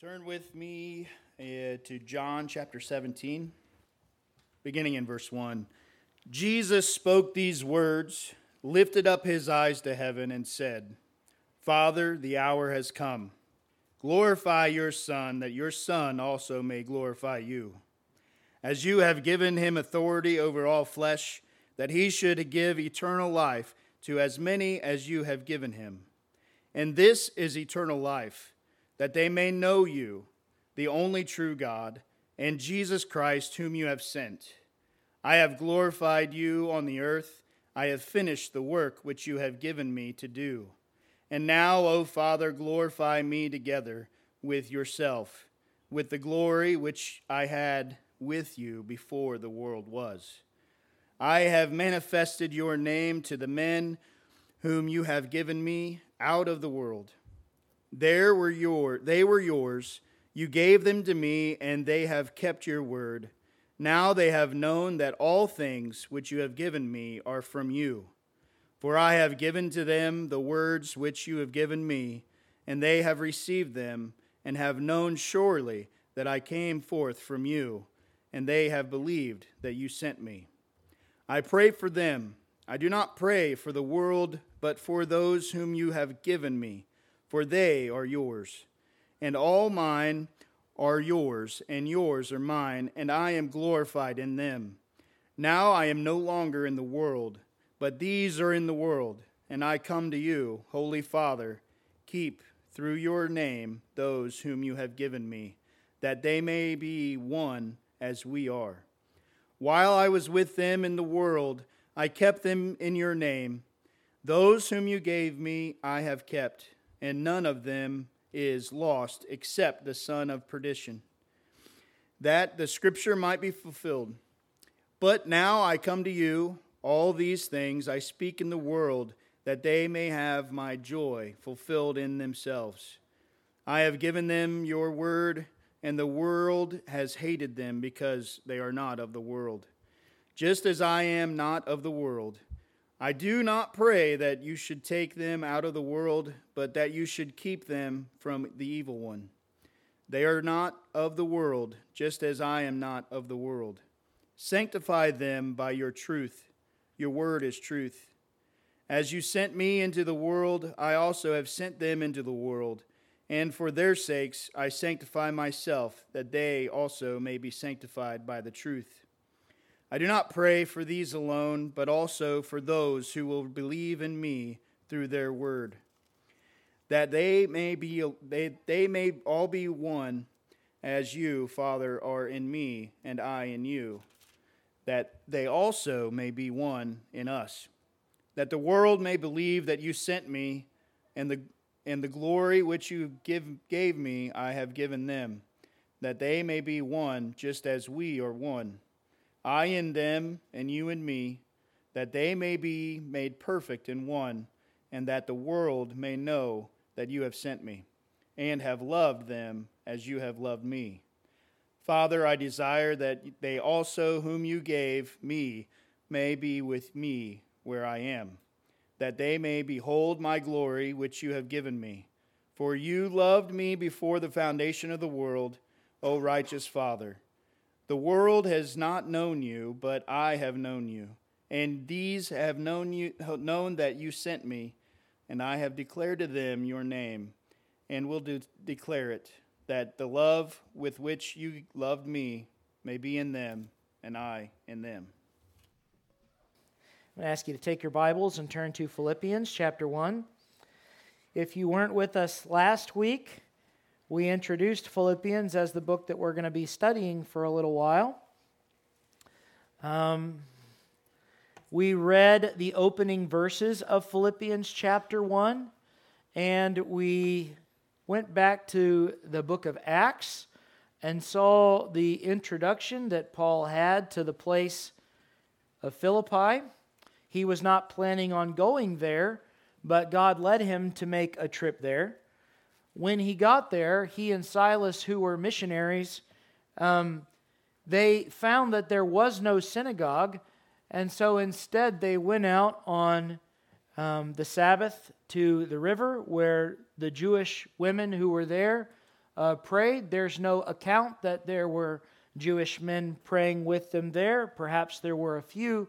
Turn with me uh, to John chapter 17, beginning in verse 1. Jesus spoke these words, lifted up his eyes to heaven, and said, Father, the hour has come. Glorify your Son, that your Son also may glorify you. As you have given him authority over all flesh, that he should give eternal life to as many as you have given him. And this is eternal life that they may know you, the only true God, and Jesus Christ, whom you have sent. I have glorified you on the earth. I have finished the work which you have given me to do. And now, O Father, glorify me together with yourself, with the glory which I had with you before the world was. I have manifested your name to the men whom you have given me out of the world. There were your, they were yours. You gave them to me, and they have kept your word. Now they have known that all things which you have given me are from you. For I have given to them the words which you have given me, and they have received them, and have known surely that I came forth from you, and they have believed that you sent me. I pray for them. I do not pray for the world, but for those whom you have given me for they are yours. And all mine are yours, and yours are mine, and I am glorified in them. Now I am no longer in the world, but these are in the world, and I come to you, Holy Father. Keep through your name those whom you have given me, that they may be one as we are. While I was with them in the world, I kept them in your name. Those whom you gave me, I have kept and none of them is lost except the son of perdition, that the scripture might be fulfilled. But now I come to you, all these things I speak in the world, that they may have my joy fulfilled in themselves. I have given them your word, and the world has hated them because they are not of the world, just as I am not of the world. I do not pray that you should take them out of the world, but that you should keep them from the evil one. They are not of the world, just as I am not of the world. Sanctify them by your truth. Your word is truth. As you sent me into the world, I also have sent them into the world. And for their sakes I sanctify myself, that they also may be sanctified by the truth. I do not pray for these alone, but also for those who will believe in me through their word, that they may be they, they may all be one as you, Father, are in me and I in you, that they also may be one in us, that the world may believe that you sent me, and the and the glory which you give, gave me I have given them, that they may be one just as we are one I in them, and you in me, that they may be made perfect in one, and that the world may know that you have sent me, and have loved them as you have loved me. Father, I desire that they also, whom you gave me, may be with me where I am, that they may behold my glory which you have given me. For you loved me before the foundation of the world, O righteous Father. The world has not known you, but I have known you. And these have known, you, known that you sent me, and I have declared to them your name, and will de- declare it, that the love with which you loved me may be in them, and I in them. I'm going to ask you to take your Bibles and turn to Philippians chapter 1. If you weren't with us last week, we introduced Philippians as the book that we're going to be studying for a little while. Um, we read the opening verses of Philippians chapter 1, and we went back to the book of Acts and saw the introduction that Paul had to the place of Philippi. He was not planning on going there, but God led him to make a trip there when he got there, he and Silas, who were missionaries, um, they found that there was no synagogue, and so instead they went out on um, the Sabbath to the river where the Jewish women who were there uh, prayed. There's no account that there were Jewish men praying with them there. Perhaps there were a few,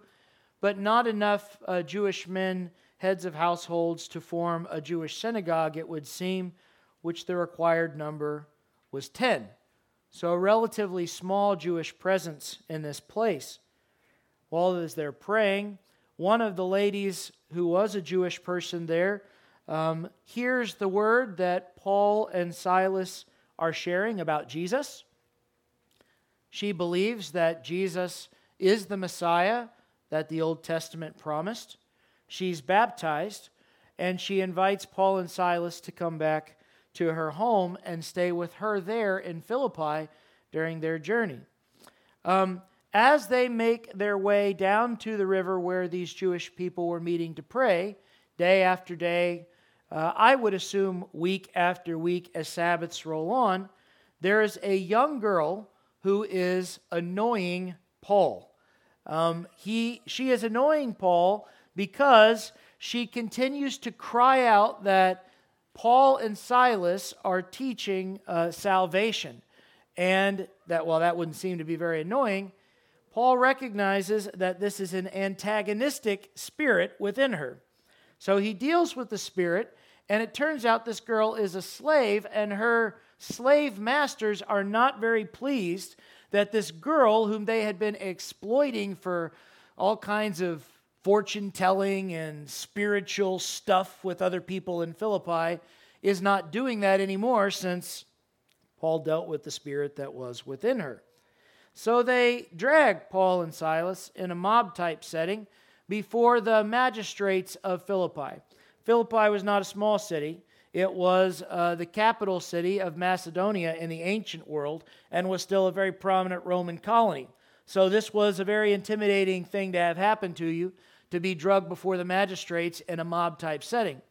but not enough uh, Jewish men, heads of households, to form a Jewish synagogue, it would seem, which the required number was 10. So a relatively small Jewish presence in this place. While as they're praying, one of the ladies who was a Jewish person there um, hears the word that Paul and Silas are sharing about Jesus. She believes that Jesus is the Messiah that the Old Testament promised. She's baptized, and she invites Paul and Silas to come back to her home and stay with her there in Philippi during their journey. Um, as they make their way down to the river where these Jewish people were meeting to pray, day after day, uh, I would assume week after week as Sabbaths roll on, there is a young girl who is annoying Paul. Um, he, she is annoying Paul because she continues to cry out that Paul and Silas are teaching uh, salvation. And that, while that wouldn't seem to be very annoying, Paul recognizes that this is an antagonistic spirit within her. So he deals with the spirit, and it turns out this girl is a slave, and her slave masters are not very pleased that this girl, whom they had been exploiting for all kinds of fortune telling and spiritual stuff with other people in Philippi, is not doing that anymore since Paul dealt with the spirit that was within her. So they drag Paul and Silas in a mob type setting before the magistrates of Philippi. Philippi was not a small city. It was uh, the capital city of Macedonia in the ancient world and was still a very prominent Roman colony. So, this was a very intimidating thing to have happen to you to be drugged before the magistrates in a mob type setting.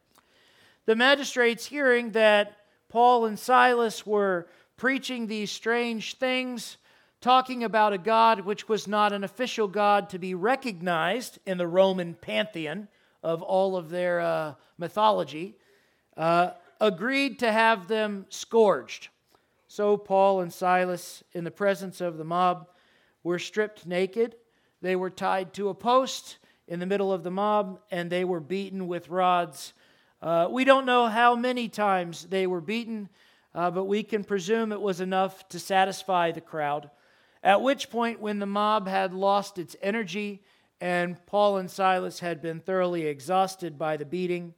The magistrates, hearing that Paul and Silas were preaching these strange things, talking about a God which was not an official God to be recognized in the Roman pantheon of all of their uh, mythology, uh, agreed to have them scourged. So Paul and Silas, in the presence of the mob, were stripped naked. They were tied to a post in the middle of the mob, and they were beaten with rods. Uh, we don't know how many times they were beaten, uh, but we can presume it was enough to satisfy the crowd. At which point, when the mob had lost its energy and Paul and Silas had been thoroughly exhausted by the beating,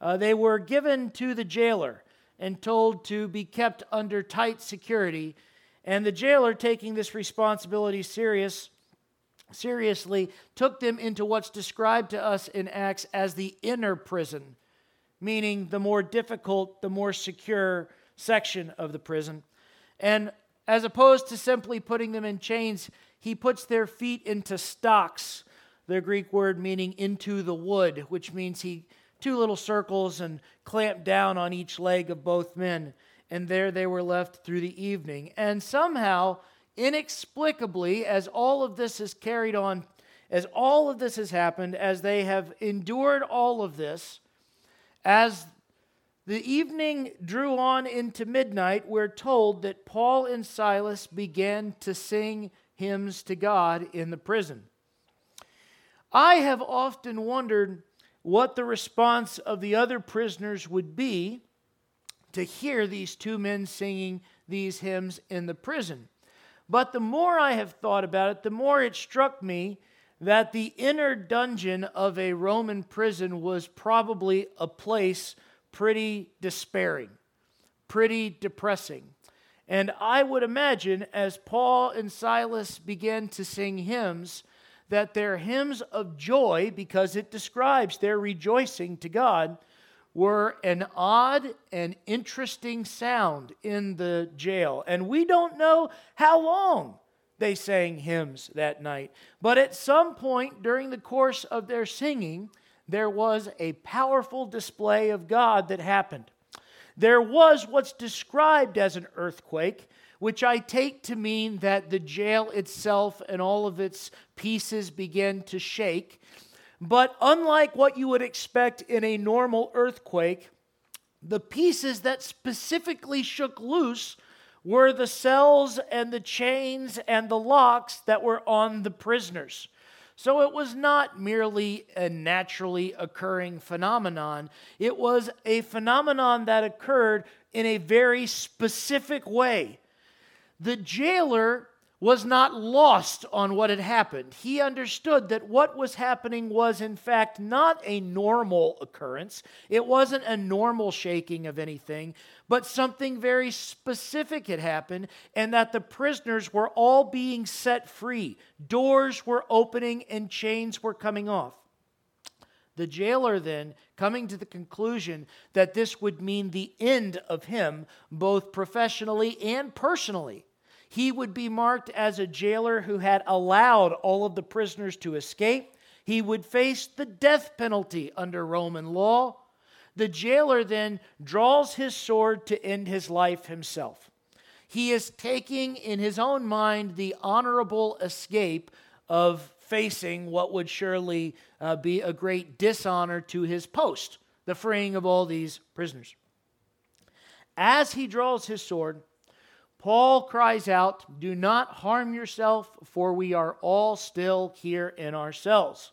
uh, they were given to the jailer and told to be kept under tight security. And the jailer, taking this responsibility serious, seriously, took them into what's described to us in Acts as the inner prison, meaning the more difficult, the more secure section of the prison. And as opposed to simply putting them in chains, he puts their feet into stocks, the Greek word meaning into the wood, which means he two little circles and clamped down on each leg of both men. And there they were left through the evening. And somehow, inexplicably, as all of this is carried on, as all of this has happened, as they have endured all of this, as the evening drew on into midnight, we're told that Paul and Silas began to sing hymns to God in the prison. I have often wondered what the response of the other prisoners would be to hear these two men singing these hymns in the prison. But the more I have thought about it, the more it struck me that the inner dungeon of a Roman prison was probably a place pretty despairing, pretty depressing. And I would imagine as Paul and Silas began to sing hymns, that their hymns of joy, because it describes their rejoicing to God, were an odd and interesting sound in the jail. And we don't know how long they sang hymns that night. But at some point during the course of their singing, there was a powerful display of God that happened. There was what's described as an earthquake, which I take to mean that the jail itself and all of its pieces began to shake. But unlike what you would expect in a normal earthquake, The pieces that specifically shook loose were the cells and the chains and the locks that were on the prisoners. So it was not merely a naturally occurring phenomenon, it was a phenomenon that occurred in a very specific way. The jailer was not lost on what had happened. He understood that what was happening was, in fact, not a normal occurrence. It wasn't a normal shaking of anything, but something very specific had happened, and that the prisoners were all being set free. Doors were opening and chains were coming off. The jailer then, coming to the conclusion that this would mean the end of him, both professionally and personally, he would be marked as a jailer who had allowed all of the prisoners to escape. He would face the death penalty under Roman law. The jailer then draws his sword to end his life himself. He is taking in his own mind the honorable escape of facing what would surely uh, be a great dishonor to his post, the freeing of all these prisoners. As he draws his sword, Paul cries out, Do not harm yourself, for we are all still here in our cells.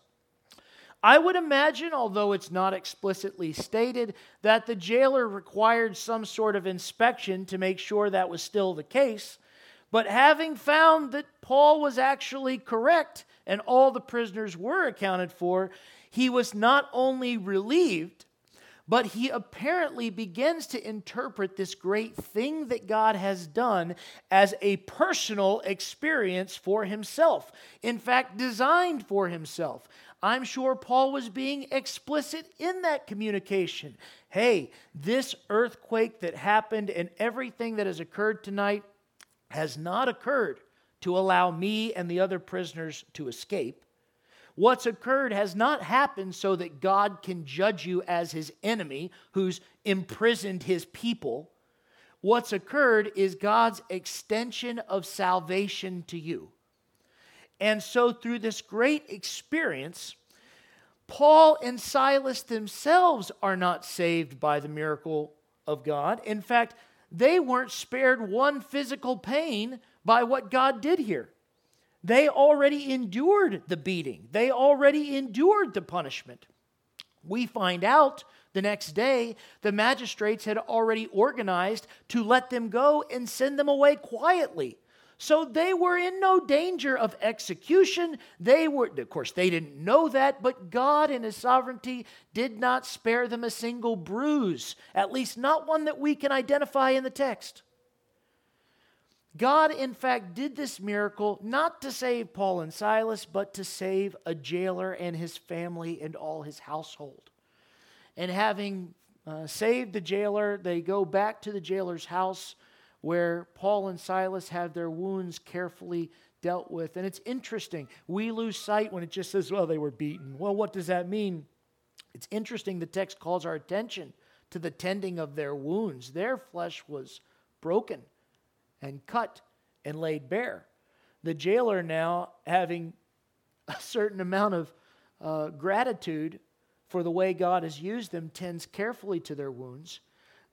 I would imagine, although it's not explicitly stated, that the jailer required some sort of inspection to make sure that was still the case. But having found that Paul was actually correct and all the prisoners were accounted for, he was not only relieved, but he apparently begins to interpret this great thing that God has done as a personal experience for himself. In fact, designed for himself. I'm sure Paul was being explicit in that communication. Hey, this earthquake that happened and everything that has occurred tonight has not occurred to allow me and the other prisoners to escape. What's occurred has not happened so that God can judge you as his enemy who's imprisoned his people. What's occurred is God's extension of salvation to you. And so, through this great experience, Paul and Silas themselves are not saved by the miracle of God. In fact, they weren't spared one physical pain by what God did here. They already endured the beating, they already endured the punishment. We find out the next day the magistrates had already organized to let them go and send them away quietly. So they were in no danger of execution. They were, of course, they didn't know that, but God in His sovereignty did not spare them a single bruise, at least not one that we can identify in the text. God, in fact, did this miracle not to save Paul and Silas, but to save a jailer and his family and all his household. And having uh, saved the jailer, they go back to the jailer's house where Paul and Silas have their wounds carefully dealt with. And it's interesting. We lose sight when it just says, well, they were beaten. Well, what does that mean? It's interesting. The text calls our attention to the tending of their wounds. Their flesh was broken and cut and laid bare. The jailer now, having a certain amount of uh, gratitude for the way God has used them, tends carefully to their wounds.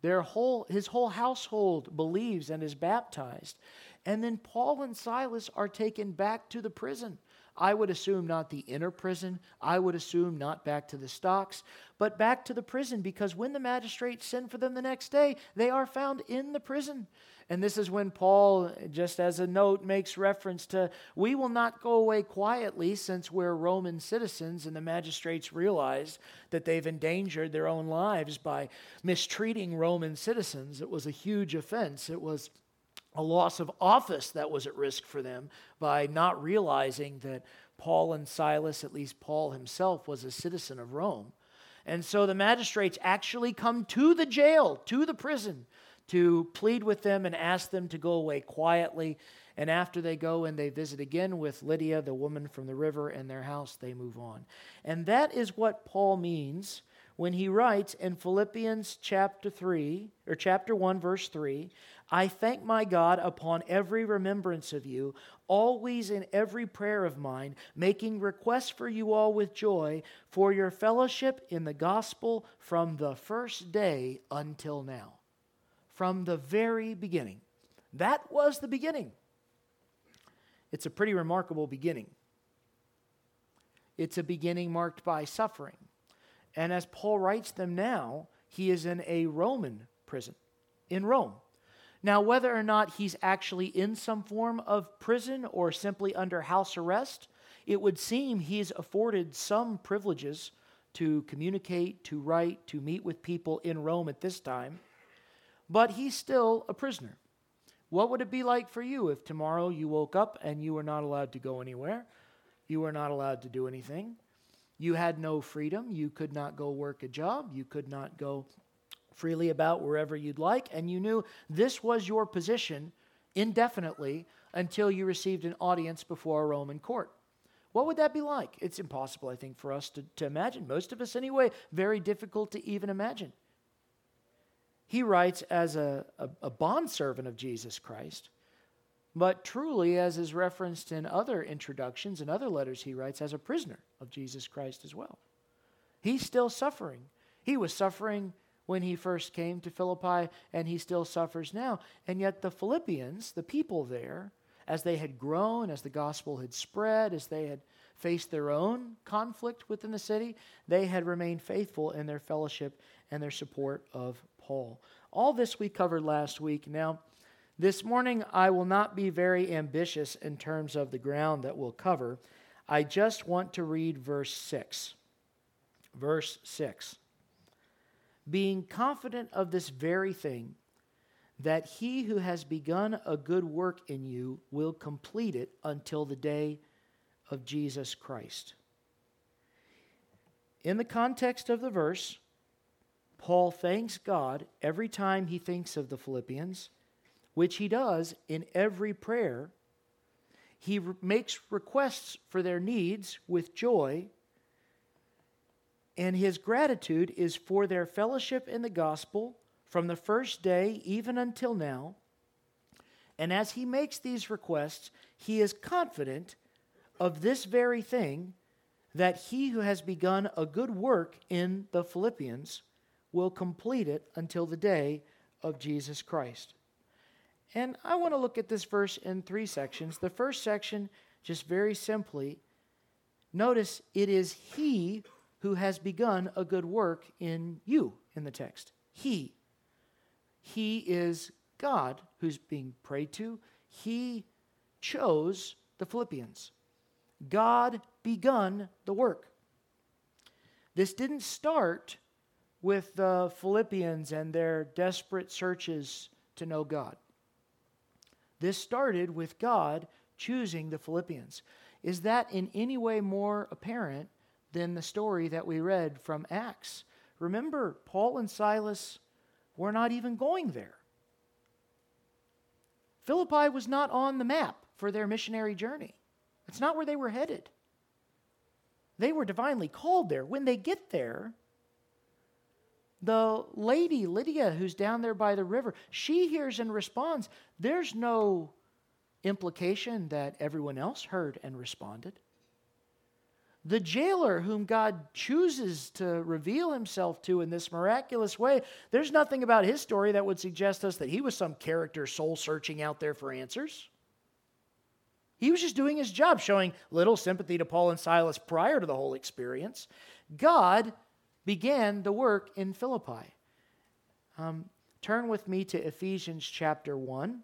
Their whole, his whole household believes and is baptized. And then Paul and Silas are taken back to the prison. I would assume not the inner prison. I would assume not back to the stocks, but back to the prison because when the magistrates send for them the next day, they are found in the prison. And this is when Paul, just as a note, makes reference to we will not go away quietly since we're Roman citizens, and the magistrates realize that they've endangered their own lives by mistreating Roman citizens. It was a huge offense. It was a loss of office that was at risk for them by not realizing that Paul and Silas, at least Paul himself, was a citizen of Rome. And so the magistrates actually come to the jail, to the prison, to plead with them and ask them to go away quietly. And after they go and they visit again with Lydia, the woman from the river, and their house, they move on. And that is what Paul means when he writes in Philippians chapter 3 or chapter 1 verse 3, I thank my God upon every remembrance of you, always in every prayer of mine, making requests for you all with joy for your fellowship in the gospel from the first day until now. From the very beginning. That was the beginning. It's a pretty remarkable beginning. It's a beginning marked by suffering. And as Paul writes them now, he is in a Roman prison in Rome. Now, whether or not he's actually in some form of prison or simply under house arrest, it would seem he's afforded some privileges to communicate, to write, to meet with people in Rome at this time, but he's still a prisoner. What would it be like for you if tomorrow you woke up and you were not allowed to go anywhere? You were not allowed to do anything. You had no freedom. You could not go work a job. You could not go freely about wherever you'd like. And you knew this was your position indefinitely until you received an audience before a Roman court. What would that be like? It's impossible, I think, for us to, to imagine. Most of us, anyway, very difficult to even imagine. He writes as a, a, a bondservant of Jesus Christ, but truly, as is referenced in other introductions and other letters he writes, as a prisoner of Jesus Christ as well. He's still suffering. He was suffering when he first came to Philippi, and he still suffers now. And yet, the Philippians, the people there, as they had grown, as the gospel had spread, as they had faced their own conflict within the city, they had remained faithful in their fellowship and their support of Paul. All this we covered last week. Now, this morning I will not be very ambitious in terms of the ground that we'll cover. I just want to read verse 6. Verse 6. Being confident of this very thing, that he who has begun a good work in you will complete it until the day of Jesus Christ. In the context of the verse, Paul thanks God every time he thinks of the Philippians, which he does in every prayer. He re- makes requests for their needs with joy, and his gratitude is for their fellowship in the gospel from the first day even until now. And as he makes these requests, he is confident of this very thing that he who has begun a good work in the Philippians will complete it until the day of Jesus Christ. And I want to look at this verse in three sections. The first section, just very simply, notice it is He who has begun a good work in you in the text. He. He is God who's being prayed to. He chose the Philippians. God begun the work. This didn't start with the Philippians and their desperate searches to know God. This started with God choosing the Philippians. Is that in any way more apparent than the story that we read from Acts? Remember, Paul and Silas were not even going there. Philippi was not on the map for their missionary journey. It's not where they were headed. They were divinely called there. When they get there, the lady, Lydia, who's down there by the river, she hears and responds. There's no implication that everyone else heard and responded. The jailer, whom God chooses to reveal himself to in this miraculous way, there's nothing about his story that would suggest us that he was some character soul searching out there for answers. He was just doing his job, showing little sympathy to Paul and Silas prior to the whole experience. God began the work in Philippi. Um, turn with me to Ephesians chapter 1.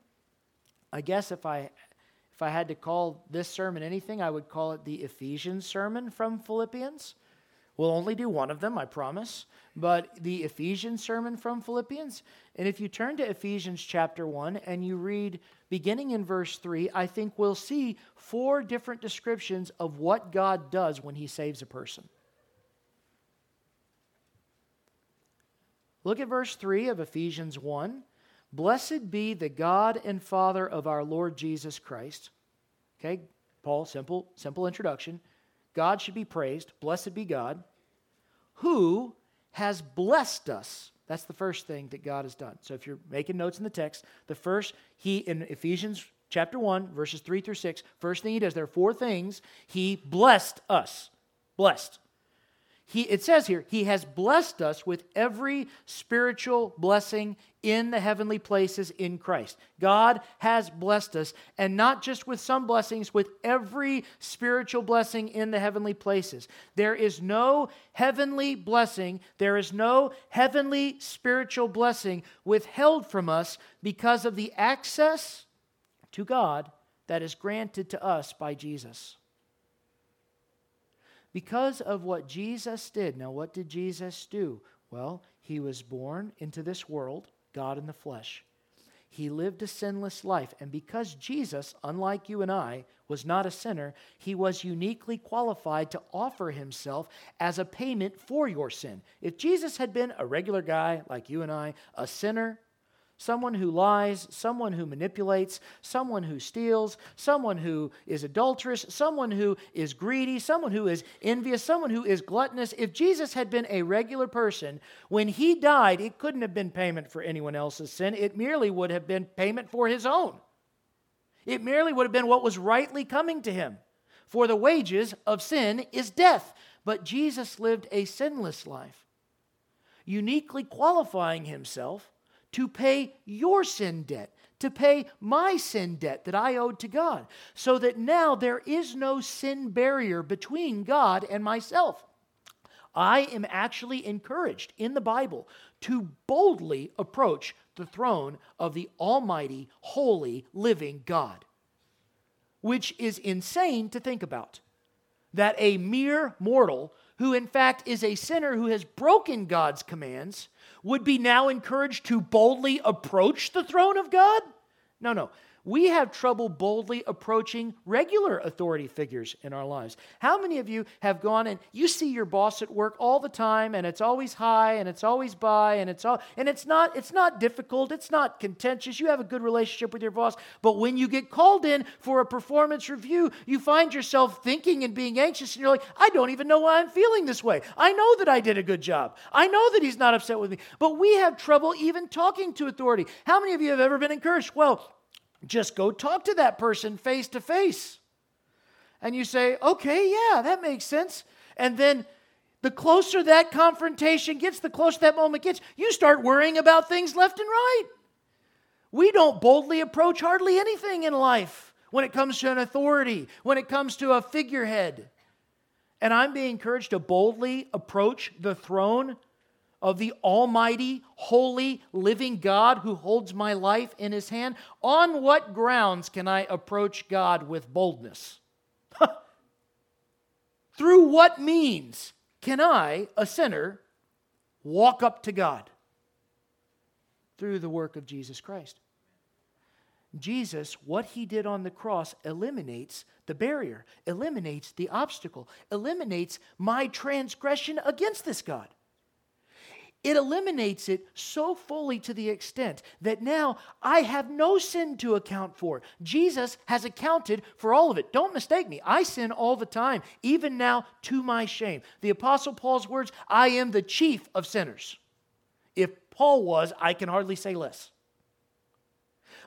I guess if I if I had to call this sermon anything, I would call it the Ephesians sermon from Philippians. We'll only do one of them, I promise. But the Ephesians sermon from Philippians. And if you turn to Ephesians chapter 1 and you read beginning in verse 3, I think we'll see four different descriptions of what God does when he saves a person. Look at verse 3 of Ephesians 1. Blessed be the God and Father of our Lord Jesus Christ. Okay, Paul, simple, simple introduction. God should be praised. Blessed be God, who has blessed us. That's the first thing that God has done. So if you're making notes in the text, the first, he, in Ephesians chapter 1, verses 3 through 6, first thing he does, there are four things. He blessed us. Blessed. He, it says here, He has blessed us with every spiritual blessing in the heavenly places in Christ. God has blessed us, and not just with some blessings, with every spiritual blessing in the heavenly places. There is no heavenly blessing, there is no heavenly spiritual blessing withheld from us because of the access to God that is granted to us by Jesus because of what Jesus did. Now, what did Jesus do? Well, he was born into this world, God in the flesh. He lived a sinless life. And because Jesus, unlike you and I, was not a sinner, he was uniquely qualified to offer himself as a payment for your sin. If Jesus had been a regular guy like you and I, a sinner, someone who lies, someone who manipulates, someone who steals, someone who is adulterous, someone who is greedy, someone who is envious, someone who is gluttonous. If Jesus had been a regular person, when he died, it couldn't have been payment for anyone else's sin. It merely would have been payment for his own. It merely would have been what was rightly coming to him. For the wages of sin is death. But Jesus lived a sinless life, uniquely qualifying himself to pay your sin debt, to pay my sin debt that I owed to God, so that now there is no sin barrier between God and myself. I am actually encouraged in the Bible to boldly approach the throne of the Almighty, holy, living God, which is insane to think about. That a mere mortal, who in fact is a sinner who has broken God's commands, would be now encouraged to boldly approach the throne of God? No, no we have trouble boldly approaching regular authority figures in our lives. How many of you have gone and you see your boss at work all the time and it's always high and it's always bye and it's all and it's not it's not difficult, it's not contentious. You have a good relationship with your boss, but when you get called in for a performance review, you find yourself thinking and being anxious and you're like, "I don't even know why I'm feeling this way. I know that I did a good job. I know that he's not upset with me." But we have trouble even talking to authority. How many of you have ever been encouraged? Well, just go talk to that person face to face. And you say, okay, yeah, that makes sense. And then the closer that confrontation gets, the closer that moment gets, you start worrying about things left and right. We don't boldly approach hardly anything in life when it comes to an authority, when it comes to a figurehead. And I'm being encouraged to boldly approach the throne of the Almighty, holy, living God who holds my life in his hand, on what grounds can I approach God with boldness? Through what means can I, a sinner, walk up to God? Through the work of Jesus Christ. Jesus, what he did on the cross, eliminates the barrier, eliminates the obstacle, eliminates my transgression against this God. It eliminates it so fully to the extent that now I have no sin to account for. Jesus has accounted for all of it. Don't mistake me. I sin all the time, even now to my shame. The Apostle Paul's words I am the chief of sinners. If Paul was, I can hardly say less.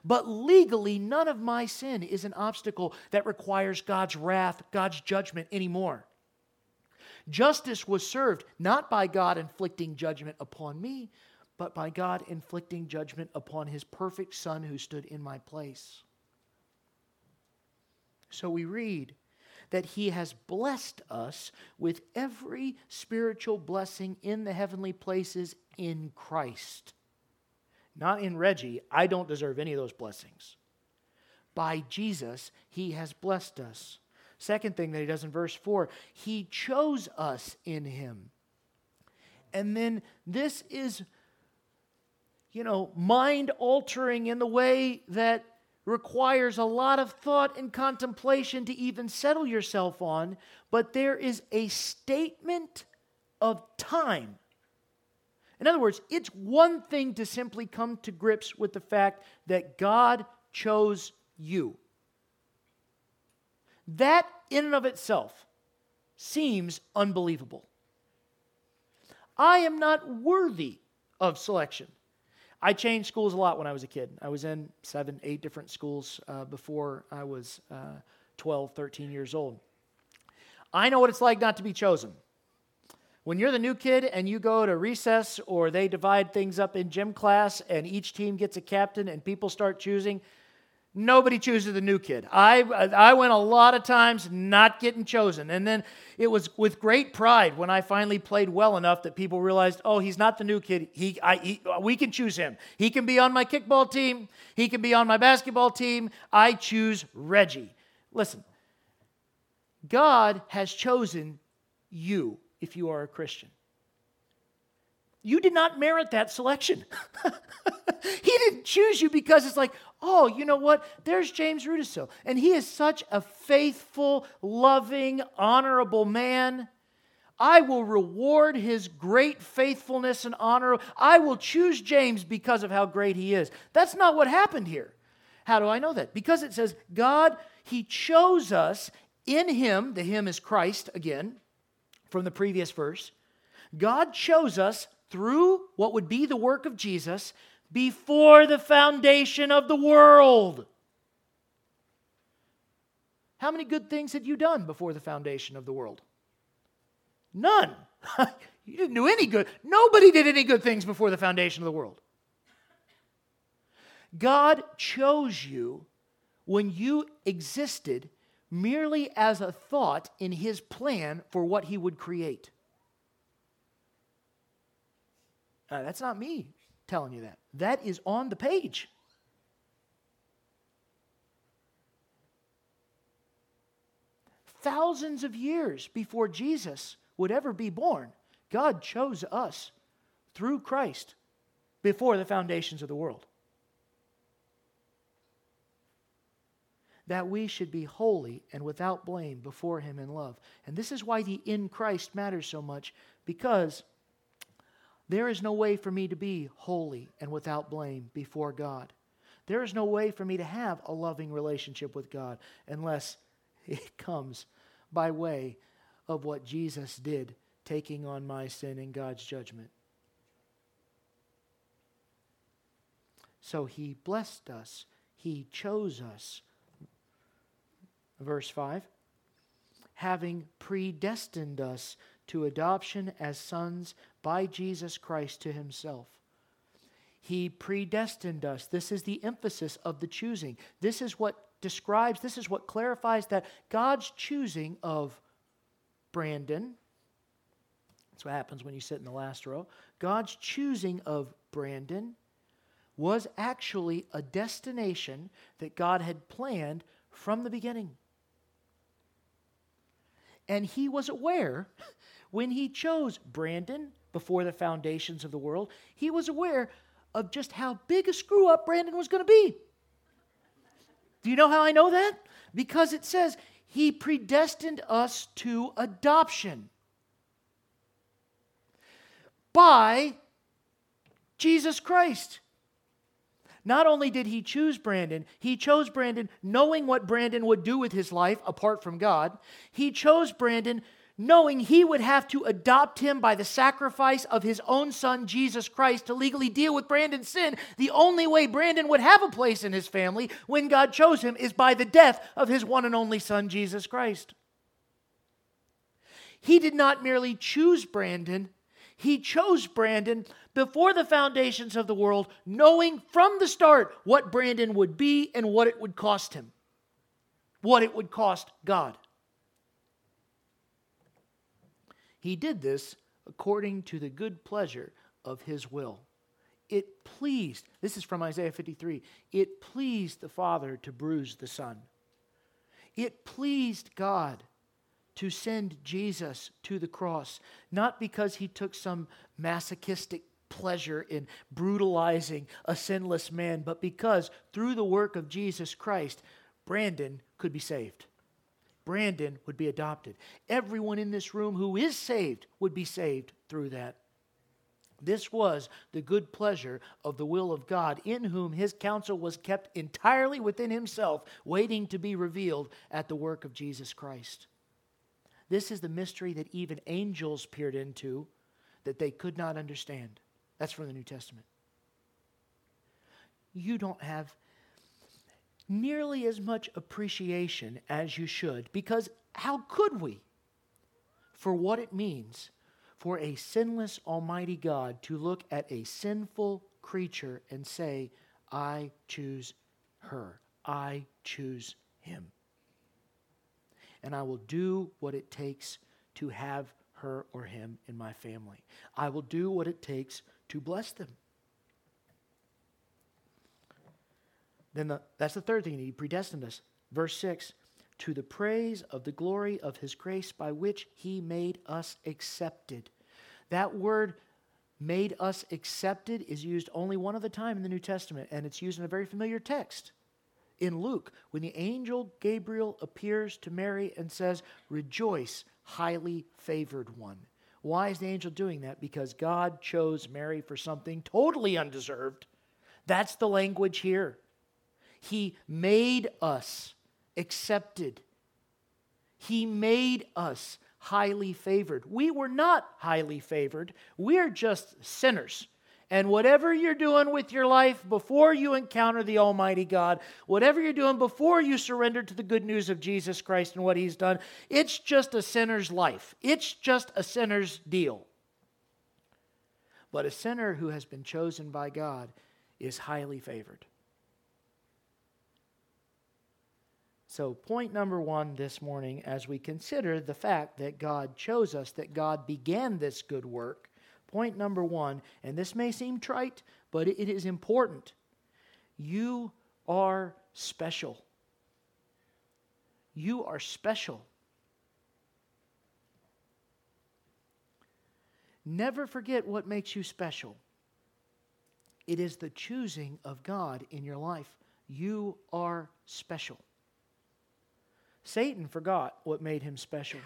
But legally, none of my sin is an obstacle that requires God's wrath, God's judgment anymore. Justice was served not by God inflicting judgment upon me, but by God inflicting judgment upon his perfect Son who stood in my place. So we read that he has blessed us with every spiritual blessing in the heavenly places in Christ. Not in Reggie. I don't deserve any of those blessings. By Jesus, he has blessed us. Second thing that he does in verse 4, he chose us in him. And then this is, you know, mind altering in the way that requires a lot of thought and contemplation to even settle yourself on, but there is a statement of time. In other words, it's one thing to simply come to grips with the fact that God chose you. That, in and of itself, seems unbelievable. I am not worthy of selection. I changed schools a lot when I was a kid. I was in seven, eight different schools uh, before I was uh, 12, 13 years old. I know what it's like not to be chosen. When you're the new kid and you go to recess or they divide things up in gym class and each team gets a captain and people start choosing, Nobody chooses the new kid. I, I went a lot of times not getting chosen. And then it was with great pride when I finally played well enough that people realized, oh, he's not the new kid. He, I, he, we can choose him. He can be on my kickball team, he can be on my basketball team. I choose Reggie. Listen, God has chosen you if you are a Christian. You did not merit that selection. he didn't choose you because it's like, oh, you know what? There's James Rudisill. And he is such a faithful, loving, honorable man. I will reward his great faithfulness and honor. I will choose James because of how great he is. That's not what happened here. How do I know that? Because it says, God, he chose us in him. The him is Christ again from the previous verse. God chose us through what would be the work of Jesus before the foundation of the world. How many good things had you done before the foundation of the world? None. you didn't do any good. Nobody did any good things before the foundation of the world. God chose you when you existed merely as a thought in his plan for what he would create. Uh, that's not me telling you that. That is on the page. Thousands of years before Jesus would ever be born, God chose us through Christ before the foundations of the world. That we should be holy and without blame before Him in love. And this is why the in Christ matters so much, because there is no way for me to be holy and without blame before God. There is no way for me to have a loving relationship with God unless it comes by way of what Jesus did, taking on my sin and God's judgment. So he blessed us, he chose us. Verse 5 having predestined us to adoption as sons by Jesus Christ to himself. He predestined us. This is the emphasis of the choosing. This is what describes, this is what clarifies that God's choosing of Brandon, that's what happens when you sit in the last row. God's choosing of Brandon was actually a destination that God had planned from the beginning. And he was aware when he chose Brandon before the foundations of the world, he was aware of just how big a screw up Brandon was going to be. Do you know how I know that? Because it says he predestined us to adoption by Jesus Christ. Not only did he choose Brandon, he chose Brandon knowing what Brandon would do with his life apart from God. He chose Brandon knowing he would have to adopt him by the sacrifice of his own son, Jesus Christ, to legally deal with Brandon's sin, the only way Brandon would have a place in his family when God chose him is by the death of his one and only son, Jesus Christ. He did not merely choose Brandon, he chose Brandon before the foundations of the world, knowing from the start what Brandon would be and what it would cost him, what it would cost God. He did this according to the good pleasure of his will. It pleased, this is from Isaiah 53, it pleased the Father to bruise the Son. It pleased God to send Jesus to the cross, not because he took some masochistic pleasure in brutalizing a sinless man, but because through the work of Jesus Christ, Brandon could be saved. Brandon would be adopted. Everyone in this room who is saved would be saved through that. This was the good pleasure of the will of God, in whom his counsel was kept entirely within himself, waiting to be revealed at the work of Jesus Christ. This is the mystery that even angels peered into, that they could not understand. That's from the New Testament. You don't have nearly as much appreciation as you should because how could we? For what it means for a sinless Almighty God to look at a sinful creature and say, I choose her, I choose him. And I will do what it takes to have her or him in my family. I will do what it takes to bless them. Then the, that's the third thing. He predestined us. Verse 6 to the praise of the glory of his grace by which he made us accepted. That word made us accepted is used only one other time in the New Testament, and it's used in a very familiar text. In Luke, when the angel Gabriel appears to Mary and says, Rejoice, highly favored one. Why is the angel doing that? Because God chose Mary for something totally undeserved. That's the language here. He made us accepted. He made us highly favored. We were not highly favored, we're just sinners. And whatever you're doing with your life before you encounter the Almighty God, whatever you're doing before you surrender to the good news of Jesus Christ and what He's done, it's just a sinner's life. It's just a sinner's deal. But a sinner who has been chosen by God is highly favored. So, point number one this morning, as we consider the fact that God chose us, that God began this good work, point number one, and this may seem trite, but it is important. You are special. You are special. Never forget what makes you special. It is the choosing of God in your life. You are special. Satan forgot what made him special.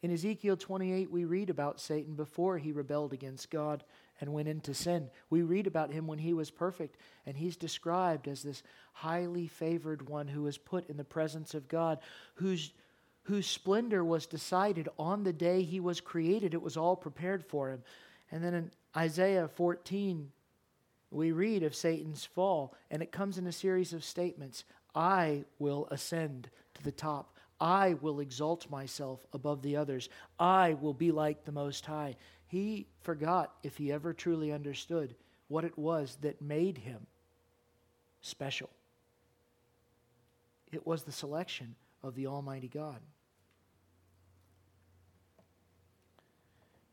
In Ezekiel 28, we read about Satan before he rebelled against God and went into sin. We read about him when he was perfect, and he's described as this highly favored one who was put in the presence of God, whose, whose splendor was decided on the day he was created. It was all prepared for him. And then in Isaiah 14, we read of Satan's fall, and it comes in a series of statements I will ascend to the top. I will exalt myself above the others. I will be like the Most High. He forgot, if he ever truly understood, what it was that made him special. It was the selection of the Almighty God.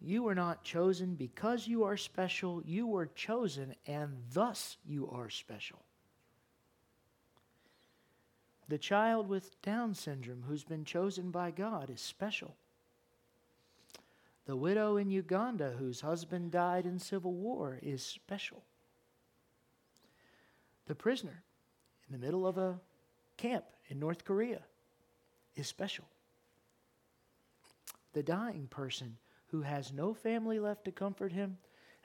You were not chosen because you are special. You were chosen, and thus you are special. The child with Down syndrome who's been chosen by God is special. The widow in Uganda whose husband died in civil war is special. The prisoner in the middle of a camp in North Korea is special. The dying person who has no family left to comfort him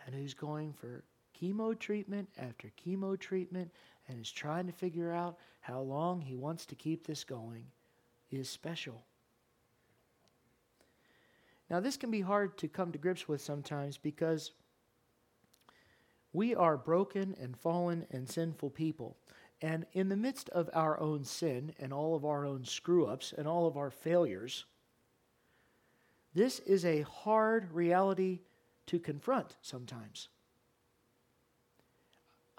and who's going for chemo treatment after chemo treatment and is trying to figure out how long he wants to keep this going is special. Now, this can be hard to come to grips with sometimes because we are broken and fallen and sinful people. And in the midst of our own sin and all of our own screw ups and all of our failures, this is a hard reality to confront sometimes.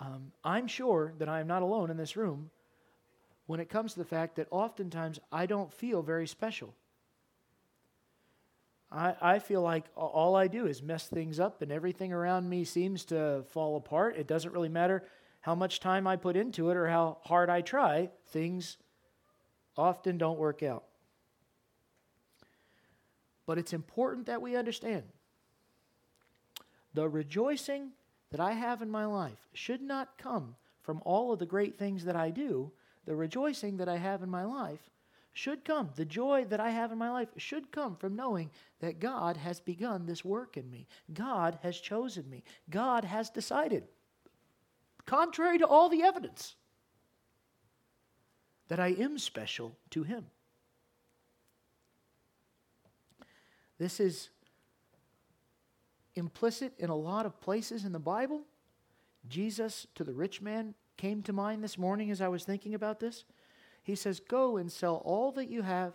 Um, I'm sure that I'm not alone in this room when it comes to the fact that oftentimes I don't feel very special. I, I feel like all I do is mess things up and everything around me seems to fall apart. It doesn't really matter how much time I put into it or how hard I try, things often don't work out. But it's important that we understand the rejoicing that I have in my life should not come from all of the great things that I do. The rejoicing that I have in my life should come. The joy that I have in my life should come from knowing that God has begun this work in me. God has chosen me. God has decided, contrary to all the evidence, that I am special to Him. This is implicit in a lot of places in the Bible. Jesus to the rich man came to mind this morning as I was thinking about this. He says, Go and sell all that you have,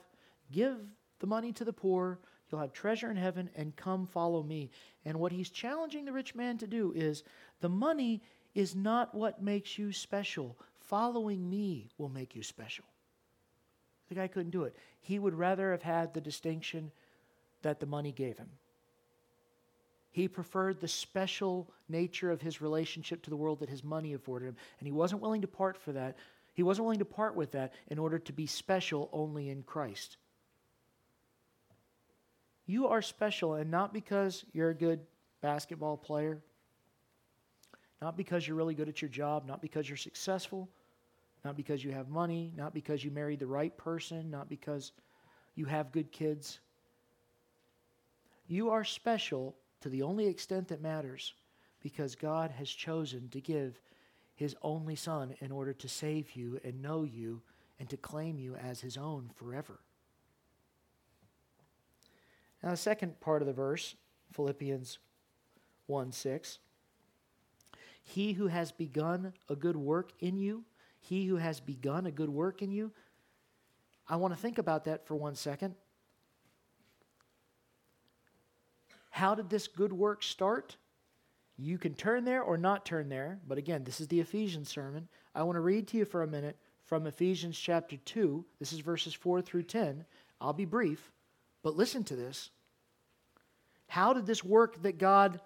give the money to the poor, you'll have treasure in heaven, and come follow me. And what he's challenging the rich man to do is the money is not what makes you special. Following me will make you special. The guy couldn't do it. He would rather have had the distinction that the money gave him. He preferred the special nature of his relationship to the world that his money afforded him, and he wasn't willing to part for that. He wasn't willing to part with that in order to be special only in Christ. You are special, and not because you're a good basketball player, not because you're really good at your job, not because you're successful, not because you have money, not because you married the right person, not because you have good kids. You are special to the only extent that matters because God has chosen to give his only Son in order to save you and know you and to claim you as his own forever. Now, the second part of the verse, Philippians 1 6. He who has begun a good work in you he who has begun a good work in you. I want to think about that for one second. How did this good work start? You can turn there or not turn there, but again, this is the Ephesians sermon. I want to read to you for a minute from Ephesians chapter 2. This is verses 4 through 10. I'll be brief, but listen to this. How did this work that God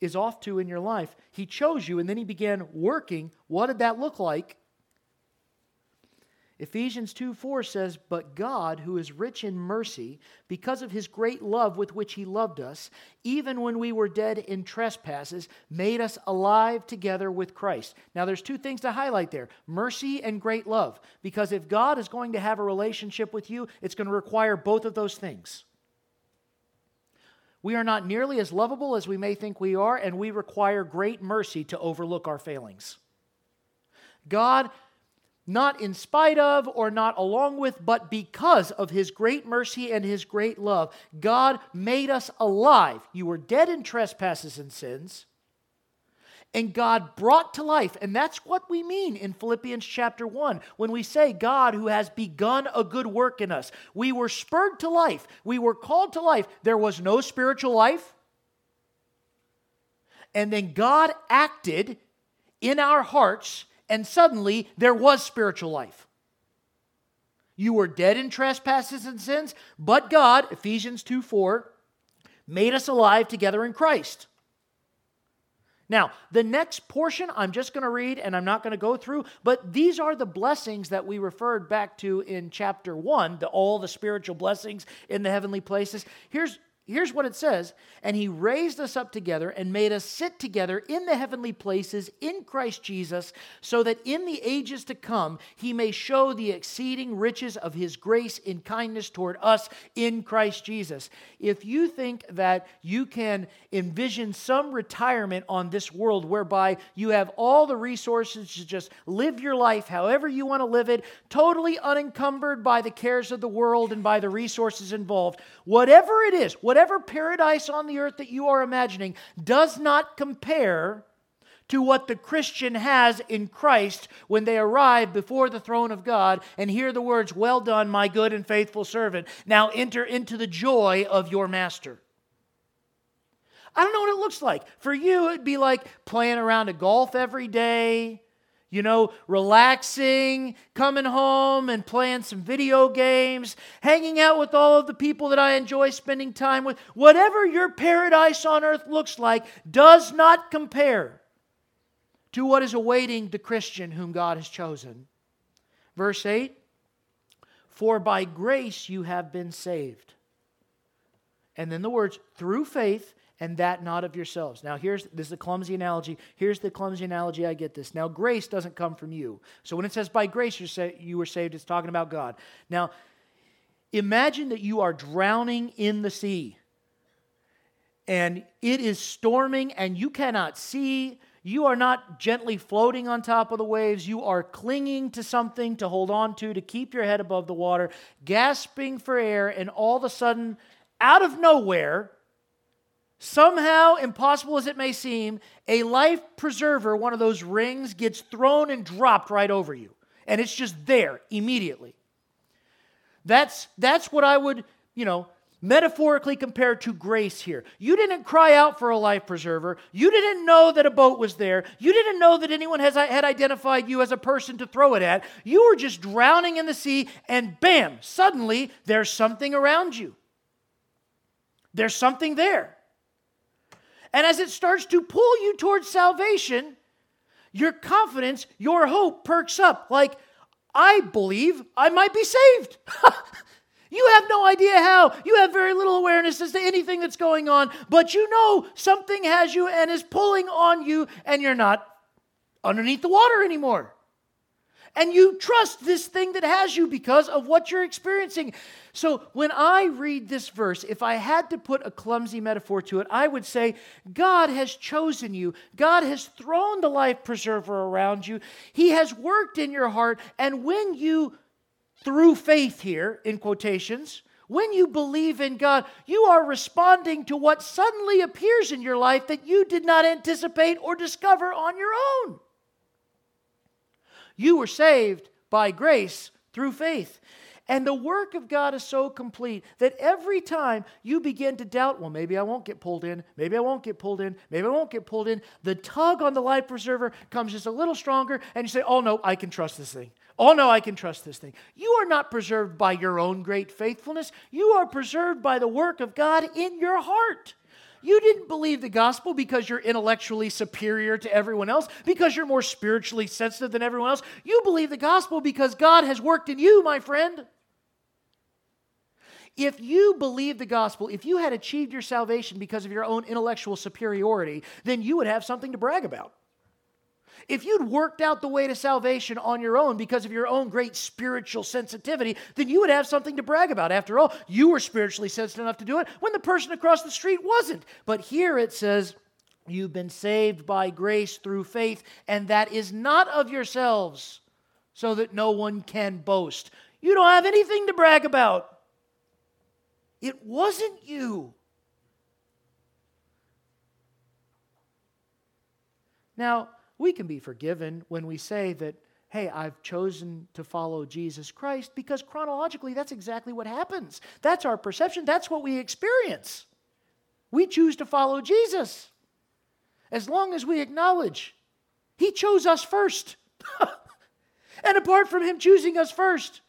is off to in your life? He chose you and then he began working. What did that look like? Ephesians 2 4 says, But God, who is rich in mercy, because of his great love with which he loved us, even when we were dead in trespasses, made us alive together with Christ. Now, there's two things to highlight there mercy and great love. Because if God is going to have a relationship with you, it's going to require both of those things. We are not nearly as lovable as we may think we are, and we require great mercy to overlook our failings. God not in spite of or not along with, but because of his great mercy and his great love. God made us alive. You were dead in trespasses and sins, and God brought to life. And that's what we mean in Philippians chapter 1 when we say God who has begun a good work in us. We were spurred to life, we were called to life. There was no spiritual life. And then God acted in our hearts and suddenly there was spiritual life. You were dead in trespasses and sins, but God, Ephesians 2 4, made us alive together in Christ. Now, the next portion I'm just going to read and I'm not going to go through, but these are the blessings that we referred back to in chapter 1, the, all the spiritual blessings in the heavenly places. Here's Here's what it says And he raised us up together and made us sit together in the heavenly places in Christ Jesus, so that in the ages to come he may show the exceeding riches of his grace in kindness toward us in Christ Jesus. If you think that you can envision some retirement on this world whereby you have all the resources to just live your life however you want to live it, totally unencumbered by the cares of the world and by the resources involved, whatever it is, whatever paradise on the earth that you are imagining does not compare to what the Christian has in Christ when they arrive before the throne of God and hear the words, Well done, my good and faithful servant. Now enter into the joy of your master. I don't know what it looks like. For you, it'd be like playing around a golf every day, you know, relaxing, coming home and playing some video games, hanging out with all of the people that I enjoy spending time with. Whatever your paradise on earth looks like does not compare to what is awaiting the Christian whom God has chosen. Verse 8 For by grace you have been saved. And then the words, through faith and that not of yourselves. Now, here's this is a clumsy analogy. Here's the clumsy analogy I get this. Now, grace doesn't come from you. So when it says by grace you say you were saved, it's talking about God. Now, imagine that you are drowning in the sea. And it is storming and you cannot see. You are not gently floating on top of the waves. You are clinging to something to hold on to, to keep your head above the water, gasping for air, and all of a sudden, out of nowhere, somehow, impossible as it may seem, a life preserver, one of those rings, gets thrown and dropped right over you. And it's just there immediately. That's, that's what I would, you know, metaphorically compare to grace here. You didn't cry out for a life preserver. You didn't know that a boat was there. You didn't know that anyone has, had identified you as a person to throw it at. You were just drowning in the sea, and bam, suddenly there's something around you. There's something there. And as it starts to pull you towards salvation, your confidence, your hope perks up. Like, I believe I might be saved. you have no idea how. You have very little awareness as to anything that's going on, but you know something has you and is pulling on you, and you're not underneath the water anymore and you trust this thing that has you because of what you're experiencing. So when I read this verse, if I had to put a clumsy metaphor to it, I would say God has chosen you. God has thrown the life preserver around you. He has worked in your heart. And when you, through faith here, in quotations, when you believe in God, you are responding to what suddenly appears in your life that you did not anticipate or discover on your own. You were saved by grace through faith. And the work of God is so complete that every time you begin to doubt, well, maybe I won't get pulled in, maybe I won't get pulled in, maybe I won't get pulled in, the tug on the life preserver comes just a little stronger, and you say, oh no, I can trust this thing. Oh no, I can trust this thing. You are not preserved by your own great faithfulness, you are preserved by the work of God in your heart. You didn't believe the gospel because you're intellectually superior to everyone else, because you're more spiritually sensitive than everyone else. You believe the gospel because God has worked in you, my friend. If you believe the gospel, if you had achieved your salvation because of your own intellectual superiority, then you would have something to brag about. If you'd worked out the way to salvation on your own because of your own great spiritual sensitivity, then you would have something to brag about. After all, you were spiritually sensitive enough to do it when the person across the street wasn't. But here it says, You've been saved by grace through faith, and that is not of yourselves, so that no one can boast. You don't have anything to brag about. It wasn't you. Now, we can be forgiven when we say that, hey, I've chosen to follow Jesus Christ because chronologically that's exactly what happens. That's our perception, that's what we experience. We choose to follow Jesus as long as we acknowledge He chose us first. and apart from Him choosing us first,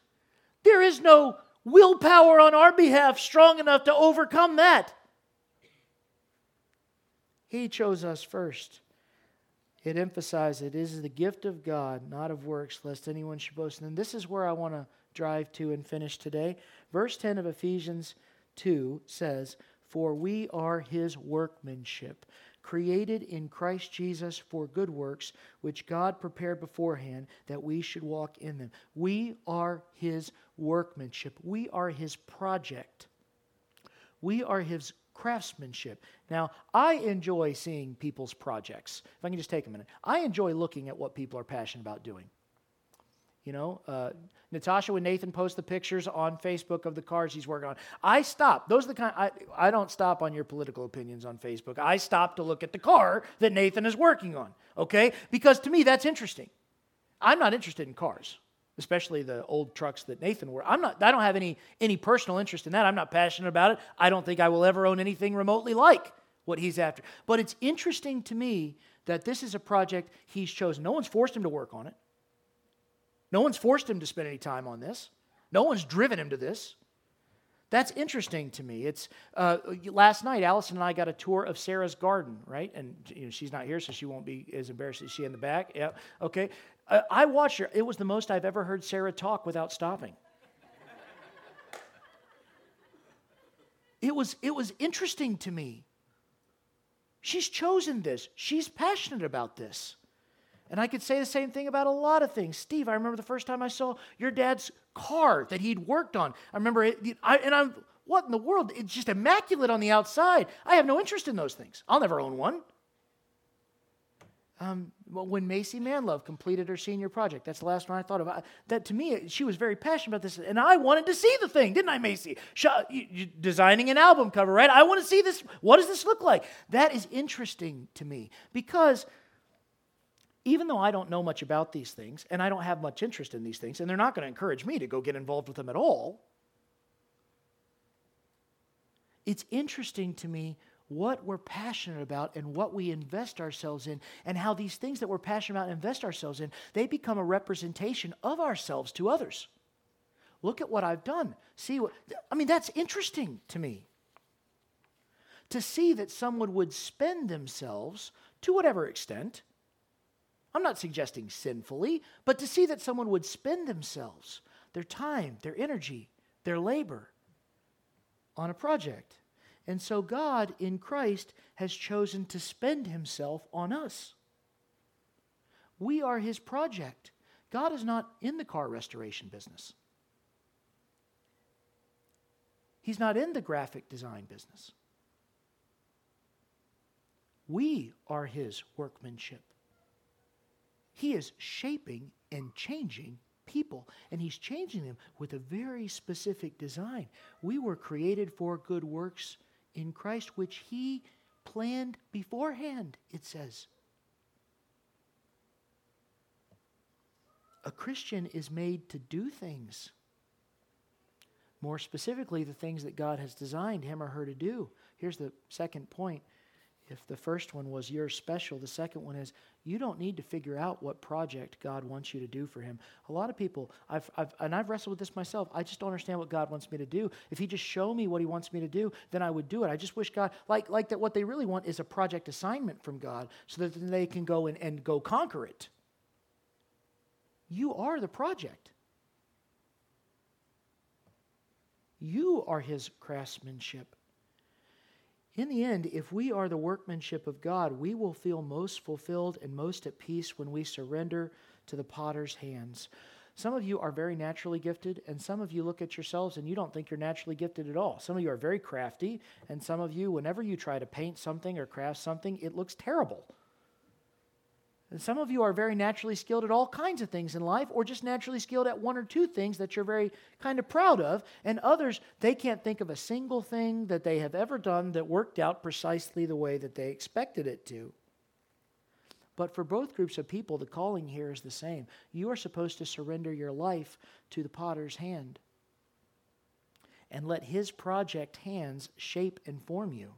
there is no willpower on our behalf strong enough to overcome that. He chose us first it emphasizes it is the gift of God, not of works, lest anyone should boast. And this is where I want to drive to and finish today. Verse 10 of Ephesians 2 says, For we are his workmanship, created in Christ Jesus for good works, which God prepared beforehand that we should walk in them. We are his workmanship, we are his project. We are his craftsmanship. Now, I enjoy seeing people's projects. If I can just take a minute, I enjoy looking at what people are passionate about doing. You know, uh, Natasha, when Nathan posts the pictures on Facebook of the cars he's working on, I stop. Those are the kind I, I don't stop on your political opinions on Facebook. I stop to look at the car that Nathan is working on. Okay, because to me that's interesting. I'm not interested in cars especially the old trucks that Nathan wore. I'm not I don't have any any personal interest in that. I'm not passionate about it. I don't think I will ever own anything remotely like what he's after. But it's interesting to me that this is a project he's chosen. No one's forced him to work on it. No one's forced him to spend any time on this. No one's driven him to this. That's interesting to me. It's uh, last night. Allison and I got a tour of Sarah's garden, right? And you know, she's not here, so she won't be as embarrassed as she in the back. Yeah, okay. Uh, I watched her. It was the most I've ever heard Sarah talk without stopping. it was it was interesting to me. She's chosen this. She's passionate about this. And I could say the same thing about a lot of things. Steve, I remember the first time I saw your dad's car that he'd worked on. I remember it, I, and I'm, what in the world? It's just immaculate on the outside. I have no interest in those things. I'll never own one. Um, when Macy Manlove completed her senior project. That's the last one I thought of. That to me, she was very passionate about this, and I wanted to see the thing, didn't I, Macy? designing an album cover, right? I want to see this. What does this look like? That is interesting to me because even though I don't know much about these things and I don't have much interest in these things, and they're not going to encourage me to go get involved with them at all, it's interesting to me what we're passionate about and what we invest ourselves in, and how these things that we're passionate about and invest ourselves in, they become a representation of ourselves to others. Look at what I've done. See what, I mean, that's interesting to me. To see that someone would spend themselves, to whatever extent, I'm not suggesting sinfully, but to see that someone would spend themselves, their time, their energy, their labor on a project. And so God in Christ has chosen to spend himself on us. We are his project. God is not in the car restoration business. He's not in the graphic design business. We are his workmanship. He is shaping and changing people, and he's changing them with a very specific design. We were created for good works in Christ, which he planned beforehand, it says. A Christian is made to do things. More specifically, the things that God has designed him or her to do. Here's the second point if the first one was you're special, the second one is you don't need to figure out what project God wants you to do for Him. A lot of people, I've, I've, and I've wrestled with this myself, I just don't understand what God wants me to do. If He just show me what He wants me to do, then I would do it. I just wish God, like, like that, what they really want is a project assignment from God so that they can go and, and go conquer it. You are the project. You are His craftsmanship. In the end, if we are the workmanship of God, we will feel most fulfilled and most at peace when we surrender to the potter's hands. Some of you are very naturally gifted, and some of you look at yourselves and you don't think you're naturally gifted at all. Some of you are very crafty, and some of you, whenever you try to paint something or craft something, it looks terrible. And some of you are very naturally skilled at all kinds of things in life, or just naturally skilled at one or two things that you're very kind of proud of. And others, they can't think of a single thing that they have ever done that worked out precisely the way that they expected it to. But for both groups of people, the calling here is the same. You are supposed to surrender your life to the potter's hand and let his project hands shape and form you.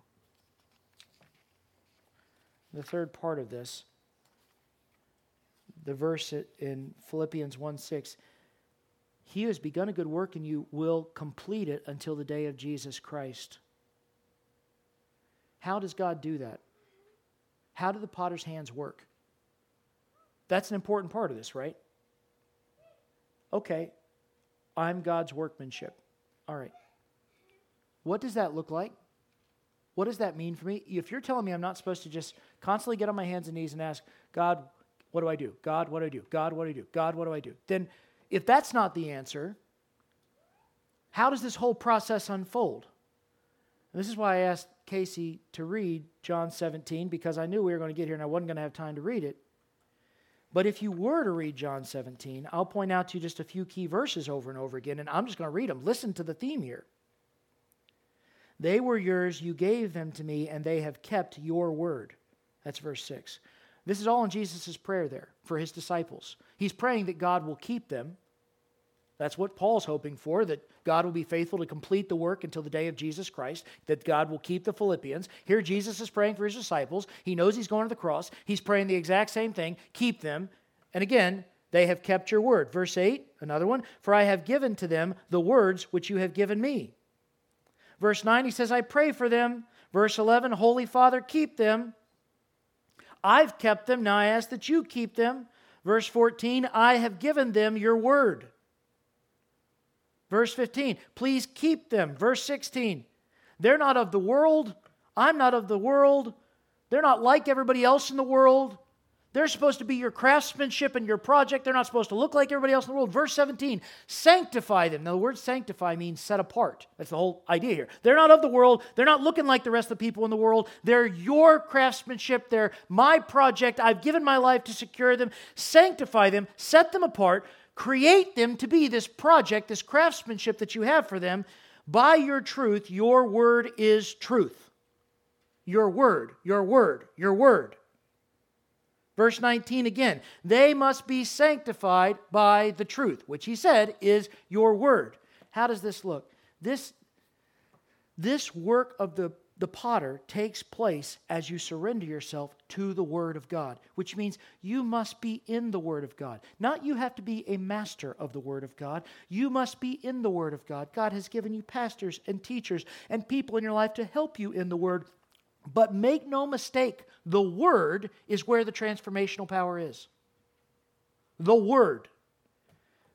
The third part of this the verse in Philippians 1 6. He who has begun a good work in you will complete it until the day of Jesus Christ. How does God do that? How do the potter's hands work? That's an important part of this, right? Okay, I'm God's workmanship. All right. What does that look like? What does that mean for me? If you're telling me I'm not supposed to just constantly get on my hands and knees and ask, God, what do I do? God, what do I do? God, what do I do? God, what do I do? Then, if that's not the answer, how does this whole process unfold? And this is why I asked Casey to read John 17 because I knew we were going to get here and I wasn't going to have time to read it. But if you were to read John 17, I'll point out to you just a few key verses over and over again, and I'm just going to read them. Listen to the theme here. They were yours, you gave them to me, and they have kept your word. That's verse 6. This is all in Jesus' prayer there for his disciples. He's praying that God will keep them. That's what Paul's hoping for, that God will be faithful to complete the work until the day of Jesus Christ, that God will keep the Philippians. Here, Jesus is praying for his disciples. He knows he's going to the cross. He's praying the exact same thing keep them. And again, they have kept your word. Verse 8, another one, for I have given to them the words which you have given me. Verse 9, he says, I pray for them. Verse 11, Holy Father, keep them. I've kept them. Now I ask that you keep them. Verse 14, I have given them your word. Verse 15, please keep them. Verse 16, they're not of the world. I'm not of the world. They're not like everybody else in the world. They're supposed to be your craftsmanship and your project. They're not supposed to look like everybody else in the world. Verse 17, sanctify them. Now, the word sanctify means set apart. That's the whole idea here. They're not of the world. They're not looking like the rest of the people in the world. They're your craftsmanship. They're my project. I've given my life to secure them. Sanctify them, set them apart, create them to be this project, this craftsmanship that you have for them. By your truth, your word is truth. Your word, your word, your word. Verse 19 again, they must be sanctified by the truth, which he said is your word. How does this look? This, this work of the, the potter takes place as you surrender yourself to the word of God, which means you must be in the word of God. Not you have to be a master of the word of God, you must be in the word of God. God has given you pastors and teachers and people in your life to help you in the word but make no mistake, the Word is where the transformational power is. The Word.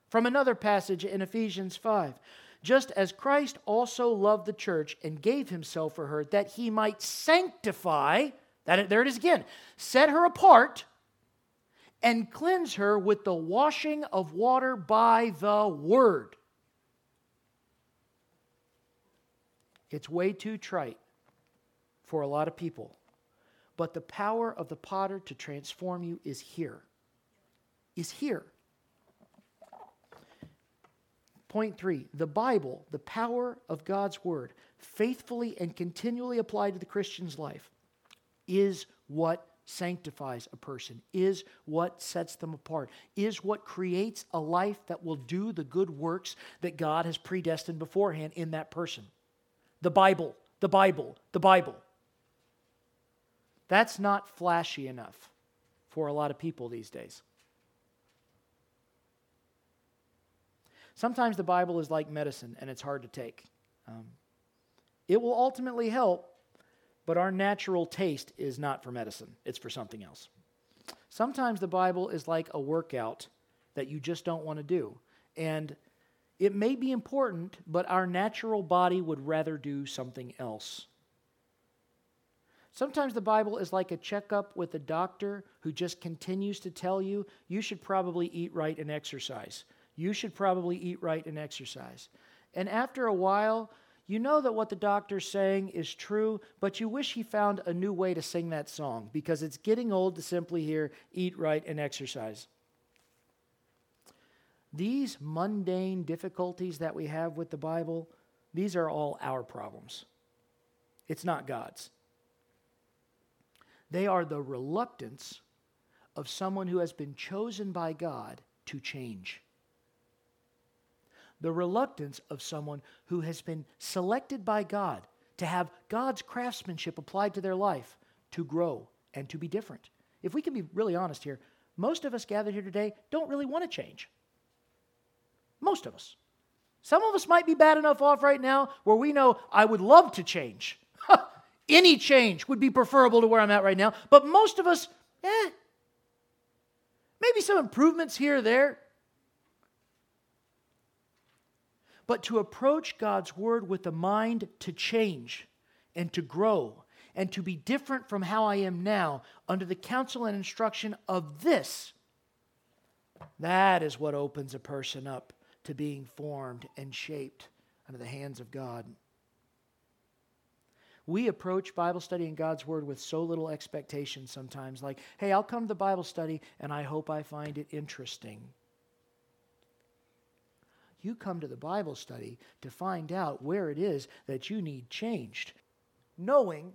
From another passage in Ephesians 5 just as Christ also loved the church and gave himself for her, that he might sanctify, that, there it is again, set her apart and cleanse her with the washing of water by the word. It's way too trite for a lot of people. But the power of the potter to transform you is here. Is here. Point three the Bible, the power of God's word, faithfully and continually applied to the Christian's life, is what sanctifies a person, is what sets them apart, is what creates a life that will do the good works that God has predestined beforehand in that person. The Bible, the Bible, the Bible. That's not flashy enough for a lot of people these days. Sometimes the Bible is like medicine and it's hard to take. Um, it will ultimately help, but our natural taste is not for medicine, it's for something else. Sometimes the Bible is like a workout that you just don't want to do. And it may be important, but our natural body would rather do something else. Sometimes the Bible is like a checkup with a doctor who just continues to tell you, you should probably eat right and exercise. You should probably eat right and exercise. And after a while, you know that what the doctor's saying is true, but you wish he found a new way to sing that song because it's getting old to simply hear, eat right and exercise. These mundane difficulties that we have with the Bible, these are all our problems. It's not God's. They are the reluctance of someone who has been chosen by God to change. The reluctance of someone who has been selected by God to have God's craftsmanship applied to their life to grow and to be different. If we can be really honest here, most of us gathered here today don't really want to change. Most of us. Some of us might be bad enough off right now where we know I would love to change. Any change would be preferable to where I'm at right now. But most of us, eh, maybe some improvements here or there. But to approach God's word with a mind to change and to grow and to be different from how I am now under the counsel and instruction of this, that is what opens a person up to being formed and shaped under the hands of God. We approach Bible study and God's Word with so little expectation sometimes, like, hey, I'll come to the Bible study and I hope I find it interesting. You come to the Bible study to find out where it is that you need changed. Knowing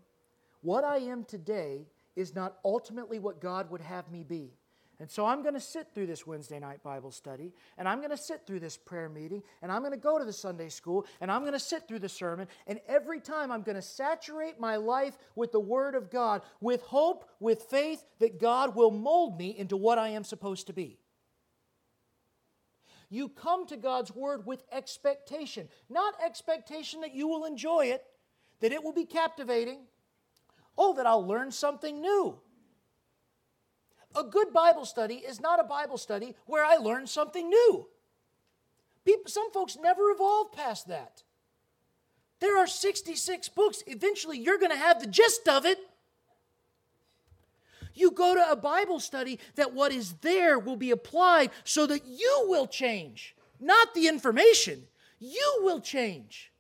what I am today is not ultimately what God would have me be. And so I'm going to sit through this Wednesday night Bible study, and I'm going to sit through this prayer meeting, and I'm going to go to the Sunday school, and I'm going to sit through the sermon, and every time I'm going to saturate my life with the Word of God, with hope, with faith that God will mold me into what I am supposed to be. You come to God's Word with expectation, not expectation that you will enjoy it, that it will be captivating, oh, that I'll learn something new a good Bible study is not a Bible study where I learn something new. People, some folks never evolve past that. There are 66 books. Eventually, you're going to have the gist of it. You go to a Bible study that what is there will be applied so that you will change, not the information. You will change.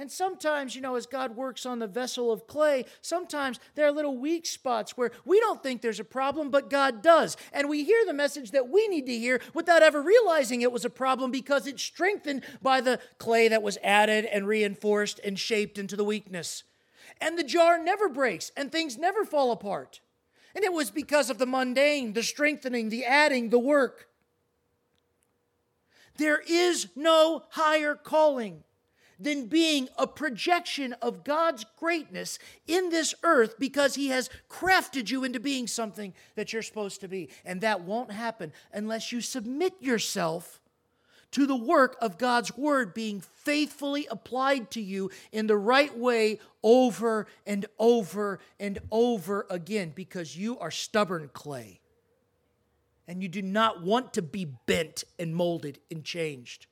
And sometimes, you know, as God works on the vessel of clay, sometimes there are little weak spots where we don't think there's a problem, but God does. And we hear the message that we need to hear without ever realizing it was a problem because it's strengthened by the clay that was added and reinforced and shaped into the weakness. And the jar never breaks and things never fall apart. And it was because of the mundane, the strengthening, the adding, the work. There is no higher calling than being a projection of God's greatness in this earth because He has crafted you into being something that you're supposed to be. And that won't happen unless you submit yourself to the work of God's Word being faithfully applied to you in the right way over and over and over again because you are stubborn clay. And you do not want to be bent and molded and changed.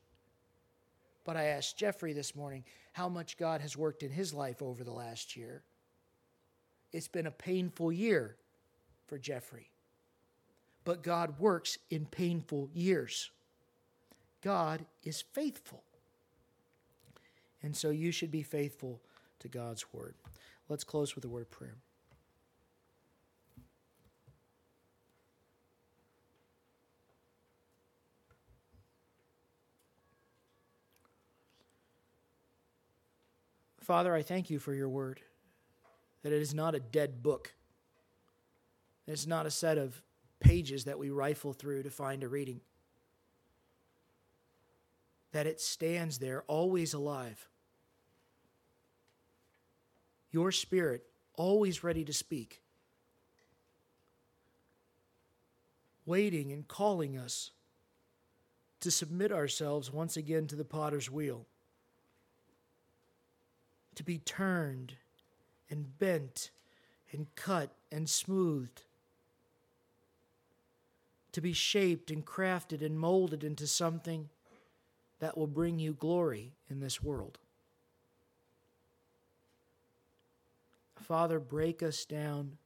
But I asked Jeffrey this morning how much God has worked in his life over the last year. It's been a painful year for Jeffrey. But God works in painful years. God is faithful. And so you should be faithful to God's word. Let's close with a word of prayer. Father, I thank you for your word, that it is not a dead book. It's not a set of pages that we rifle through to find a reading. That it stands there always alive. Your spirit always ready to speak, waiting and calling us to submit ourselves once again to the potter's wheel to be turned and bent and cut and smoothed, to be shaped and crafted and molded into something that will bring you glory in this world. Father, break us down.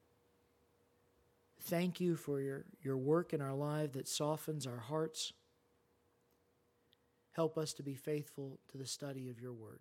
Thank you for your, your work in our life that softens our hearts. Help us to be faithful to the study of your word.